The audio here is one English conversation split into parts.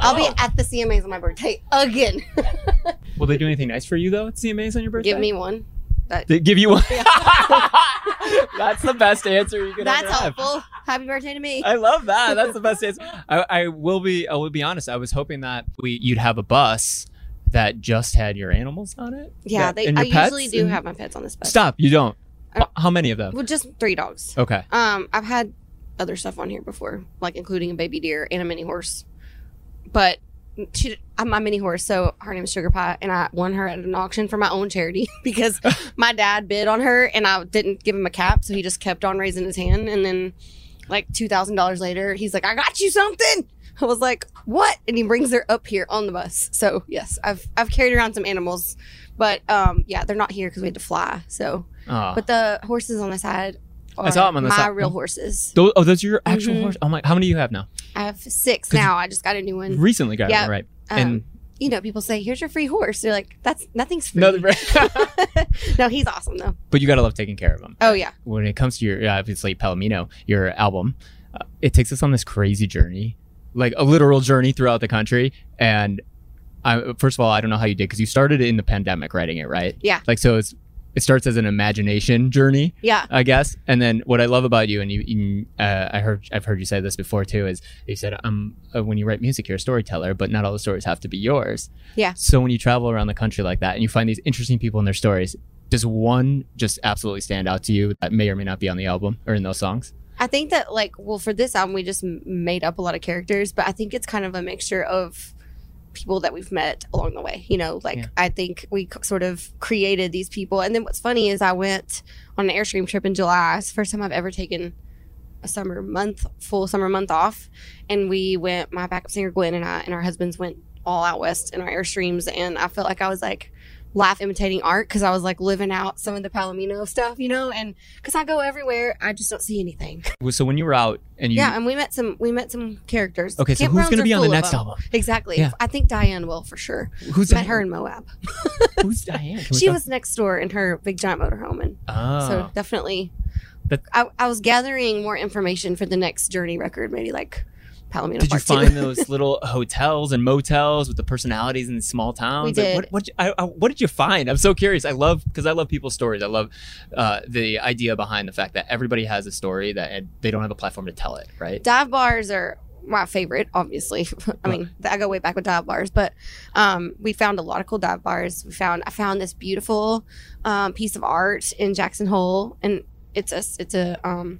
I'll be at the CMAs on my birthday again. Will they do anything nice for you though at CMAs on your birthday? Give me one. That, They give you one. That's the best answer you could have. that's ever have. helpful. Happy birthday to me. I love that. That's the best answer. I, I will be. I will be honest. I was hoping that we you'd have a bus that just had your animals on it. yeah, That- they. and I pets usually do and- have my pets on this bus. Stop. You don't. Don't- How many of them? Well, just three dogs. Okay. Um, I've had other stuff on here before, like including a baby deer and a mini horse. But she, I'm my mini horse, so her name is Sugar Pie, and I won her at an auction for my own charity because my dad bid on her, and I didn't give him a cap, so he just kept on raising his hand, and then like two thousand dollars later, he's like, "I got you something." I was like, "What?" And he brings her up here on the bus. So yes, I've I've carried around some animals, but um, yeah, they're not here because we had to fly. So, Oh. but the horses on the side. Are I saw 'em on the my side. real horses. Those, oh, those are your actual Mhm. horse. Oh my! How many do you have now? I have six 'Cause now. I just got a new one. Recently got Yeah. it right. Um, and you know, people say, "Here's your free horse." They're like, "That's nothing's free." no, no, he's awesome though. but you gotta love taking care of them. Oh yeah, When it comes to your obviously Palomino, your album, uh, it takes us on this crazy journey, like a literal journey throughout the country. And I, first of all, I don't know how you did because you started in the pandemic writing it, right? Yeah. Like so, it's it starts as an imagination journey. yeah, I guess. And then what I love about you, and you, you uh, I heard, I've heard you say this before too, is you said, um, uh, when you write music, you're a storyteller, but not all the stories have to be yours. Yeah. So when you travel around the country like that, and you find these interesting people and their stories, does one just absolutely stand out to you that may or may not be on the album or in those songs? I think that like, well, for this album, we just made up a lot of characters, but I think it's kind of a mixture of people that we've met along the way. You know, like Yeah. I think we sort of created these people, and then what's funny is I went on an Airstream trip in July. It's the first time I've ever taken a summer month, full summer month off, and we went. My backup singer Gwen and I and our husbands went all out west in our Airstreams, and I felt like I was like laugh imitating art because I was like living out some of the Palomino stuff, you know, and because I go everywhere, I just don't see anything. So when you were out and you, yeah, and we met some we met some characters. okay, so who's going to be on the next album? Exactly. Yeah. I think Diane will for sure. Who's Met Diane? her in Moab. Who's Diane? She talk- was next door in her big giant motorhome, and Oh. so definitely. That- I, I was gathering more information for the next Journey record, maybe like Palomino. Did you find those little hotels and motels with the personalities in the small towns? We Like, did. what, what, I, I, what did you find? I'm so curious. I love because I love people's stories. I love uh, the idea behind the fact that everybody has a story that they don't have a platform to tell it. Right? dive bars are my favorite obviously i mean i go way back with dive bars but um, we found a lot of cool dive bars we found i found this beautiful um, piece of art in jackson hole and it's a it's a um,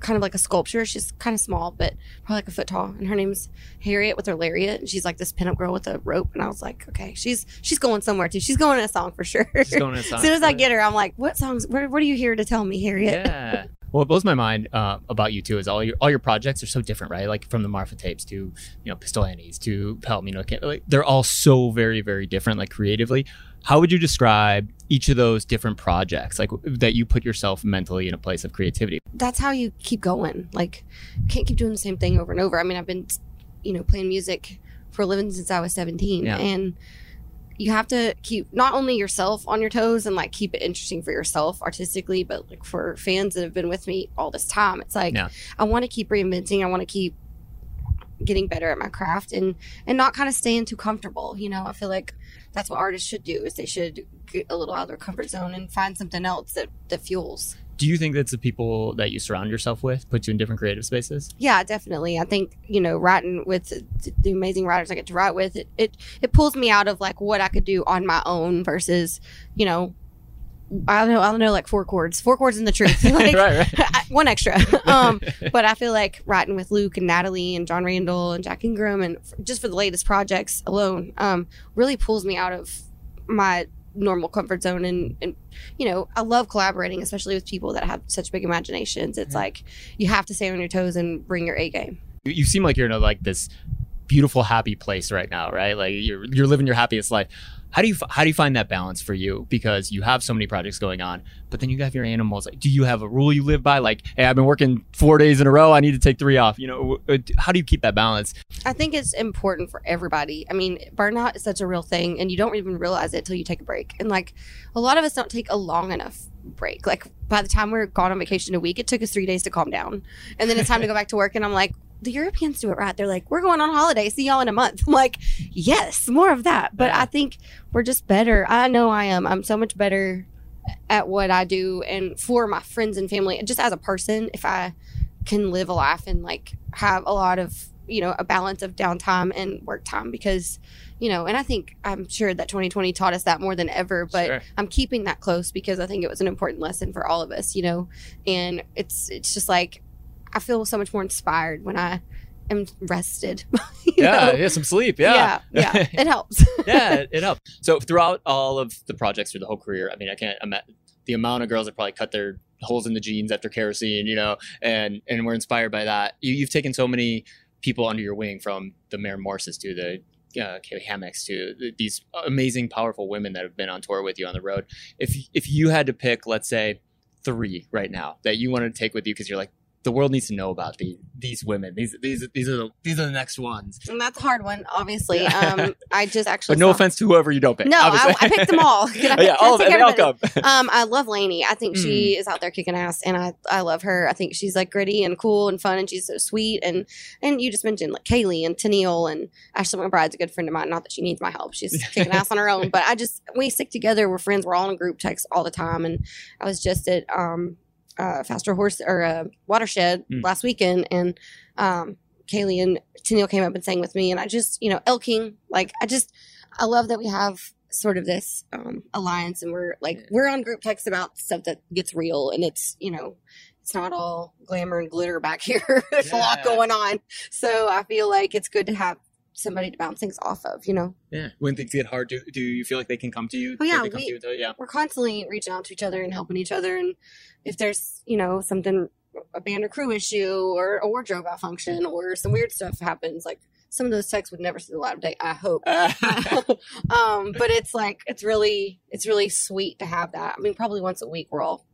kind of like a sculpture. She's kind of small but probably like a foot tall. And her name's harriet with her lariat. And she's like this pinup girl with a rope. And i was like okay she's she's going somewhere too. She's going in a song for sure. She's going in a as soon as i get her i'm like what songs what, what are you here to tell me harriet? Yeah. Well, it blows my mind uh, about you too is all your all your projects are so different, right? Like from the Marfa tapes to you know Pistol Annies to Palomino, Camp- like they're all so very very different, like creatively. How would you describe each of those different projects, like that you put yourself mentally in a place of creativity? that's how you keep going. Like, can't keep doing the same thing over and over. I mean, I've been, you know, playing music for a living since I was 17. Yeah. And you have to keep not only yourself on your toes and like keep it interesting for yourself artistically, but like for fans that have been with me all this time. It's like, Yeah. I want to keep reinventing. I want to keep getting better at my craft and and not kind of staying too comfortable you know i feel like that's what artists should do is they should get a little out of their comfort zone and find something else that that fuels Do you think that's the people that you surround yourself with put you in different creative spaces? Yeah, definitely. I think you know, writing with the amazing writers I get to write with, it it, it pulls me out of like what I could do on my own versus, you know, I don't know, I don't know, like four chords, four chords in the truth, like, right, one extra. um, but I feel like writing with Luke and Natalie and John Randall and Jack Ingram and f- just for the latest projects alone, um, really pulls me out of my normal comfort zone and and you know I love collaborating especially with people that have such big imaginations. It's like you have to stay on your toes and bring your A game. You, you seem like you're in a, like this beautiful, happy place right now, right? Like you're you're living your happiest life. How do you how do you find that balance for you? Because you have so many projects going on, but then you have your animals. Like, do you have a rule you live by? Like, hey, I've been working four days in a row. I need to take three off. You know, uh, how do you keep that balance? I think it's important for everybody. I mean, burnout is such a real thing, and you don't even realize it until you take a break. And like, a lot of us don't take a long enough break. Like, by the time we're gone on vacation a week, it took us three days to calm down, and then it's time to go back to work. And I'm like, the Europeans do it right. They're like, we're going on holiday. See y'all in a month. I'm like, yes, more of that. But I think we're just better. I know I am. I'm so much better at what I do and for my friends and family. Just as a person, if I can live a life and like have a lot of, you know, a balance of downtime and work time because, you know, and I think I'm sure that 2020 taught us that more than ever, but Sure. I'm keeping that close because I think it was an important lesson for all of us, you know, and it's, it's just like, I feel so much more inspired when I am rested. Yeah, know? yeah, some sleep. Yeah, yeah, yeah, it helps. yeah, it, helps. So throughout all of the projects through the whole career, I mean, I can't imagine the amount of girls that probably cut their holes in the jeans after kerosene, you know, and and were inspired by that. You, you've taken so many people under your wing, from the Maren Morses to the uh, Caylee Hammacks to th- these amazing, powerful women that have been on tour with you on the road. If if you had to pick, let's say, three right now that you wanted to take with you because you're like. The world needs to know about the, these women. These these these are the, these are the next ones. and that's a hard one, obviously. Um, I just actually But no saw- offense to whoever you don't pick. No, I. I picked them all. I, yeah, all of them. They all come. Um, I love Lainey. I think she is out there kicking ass, and I I love her. I think she's like gritty and cool and fun, and she's so sweet. And and you just mentioned like Caylee and Tenille and Ashley McBryde's a good friend of mine. Not that she needs my help; she's kicking ass on her own. But I just we stick together. We're friends. We're all in group texts all the time. And I was just at um uh Faster Horse or uh, Watershed Mm. last weekend, and um Caylee and Tenille came up and sang with me, and I just you know Elking like I just I love that we have sort of this um, alliance and we're like we're on group text about stuff that gets real and it's you know it's not all glamour and glitter back here. There's a lot going on. So i feel like it's good to have somebody to bounce things off of you know Yeah. When things get hard, do, do you feel like they can come to you? Oh, yeah, we- you yeah. we're constantly reaching out to each other and helping each other and if there's you know something a band or crew issue or a wardrobe malfunction or some weird stuff happens like some of those texts would never see the light of day i hope um, but it's like it's really it's really sweet to have that. I mean, probably once a week we're all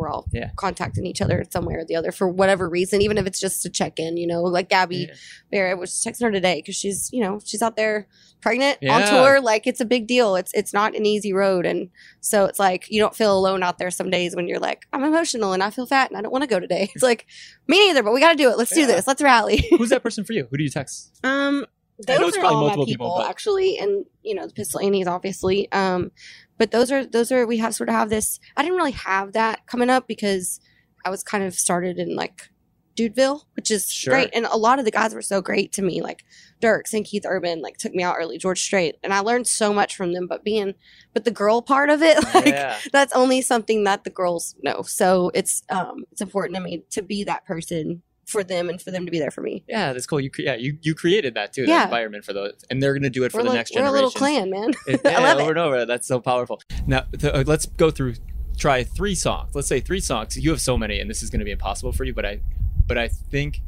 we're all Yeah. contacting each other some way or the other for whatever reason, even if it's just to check in. You know, like Gabby Yeah. Barrett was texting her today because she's you know she's out there pregnant on tour. Like it's a big deal. It's it's not an easy road, and so it's like you don't feel alone out there some days when you're like I'm emotional and I feel fat and I don't want to go today. It's like me neither, but we got to do it. Let's do this. Let's rally. Who's that person for you? Who do you text? Um, I know those are all my people, people, but- actually, and you know the Pistol Annies, obviously. Um, but those are those are we have sort of have this. I didn't really have that coming up because I was kind of started in like Dudeville, which is Sure. great, and a lot of the guys were so great to me, like Dierks and Keith Urban, like took me out early, George Strait, and I learned so much from them. But being, but the girl part of it, like yeah. that's only something that the girls know. So it's um it's important to me to be that person for them and for them to be there for me. Yeah, that's cool. You cre- yeah, you, you created that too, Yeah. environment for those, and they're gonna do it for we're the like, next we're a generation. little clan, man. It- I yeah, love over it. and over. That's so powerful. Now, th- uh, let's go through. Try three songs. Let's say three songs. You have so many, and this is going to be impossible for you. But I, but I think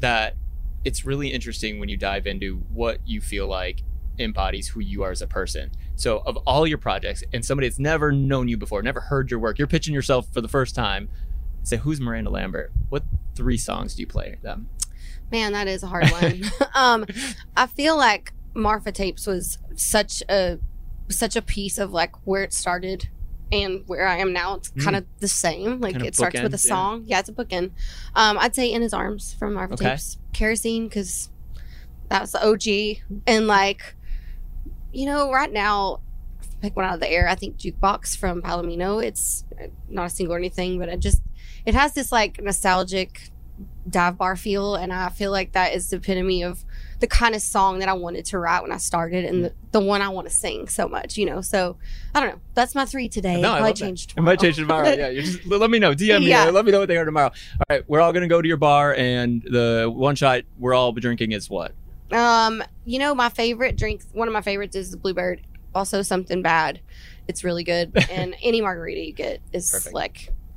that it's really interesting when you dive into what you feel like embodies who you are as a person. So, of all your projects, and somebody that's never known you before, never heard your work, you're pitching yourself for the first time. Say, who's Miranda Lambert? What three songs do you play them? Man, that is a hard one. um, I feel like Marfa Tapes was such a such a piece of like where it started and where I am now. It's Mm. kind of the same. Like Kind it starts with a bookend, yeah. song. Yeah. it's a bookend. Um, I'd say In His Arms from Marfa Okay. Tapes. Kerosene because that was the OG. And like, you know, right now, pick one out of the air. I think Jukebox from Palomino. It's not a single or anything, but it just it has this like nostalgic dive bar feel and i feel like that is the epitome of the kind of song that i wanted to write when i started and the, the one i want to sing so much you know so i don't know that's my three today No, I it might change It might change tomorrow. yeah, you just let me know. DM me. Yeah. Let me know what they are tomorrow. All right, we're all gonna go to your bar, and the one shot we're all drinking is what? um you know my favorite drink one of my favorites is the bluebird also something bad it's really good and any margarita you get is Perfect. like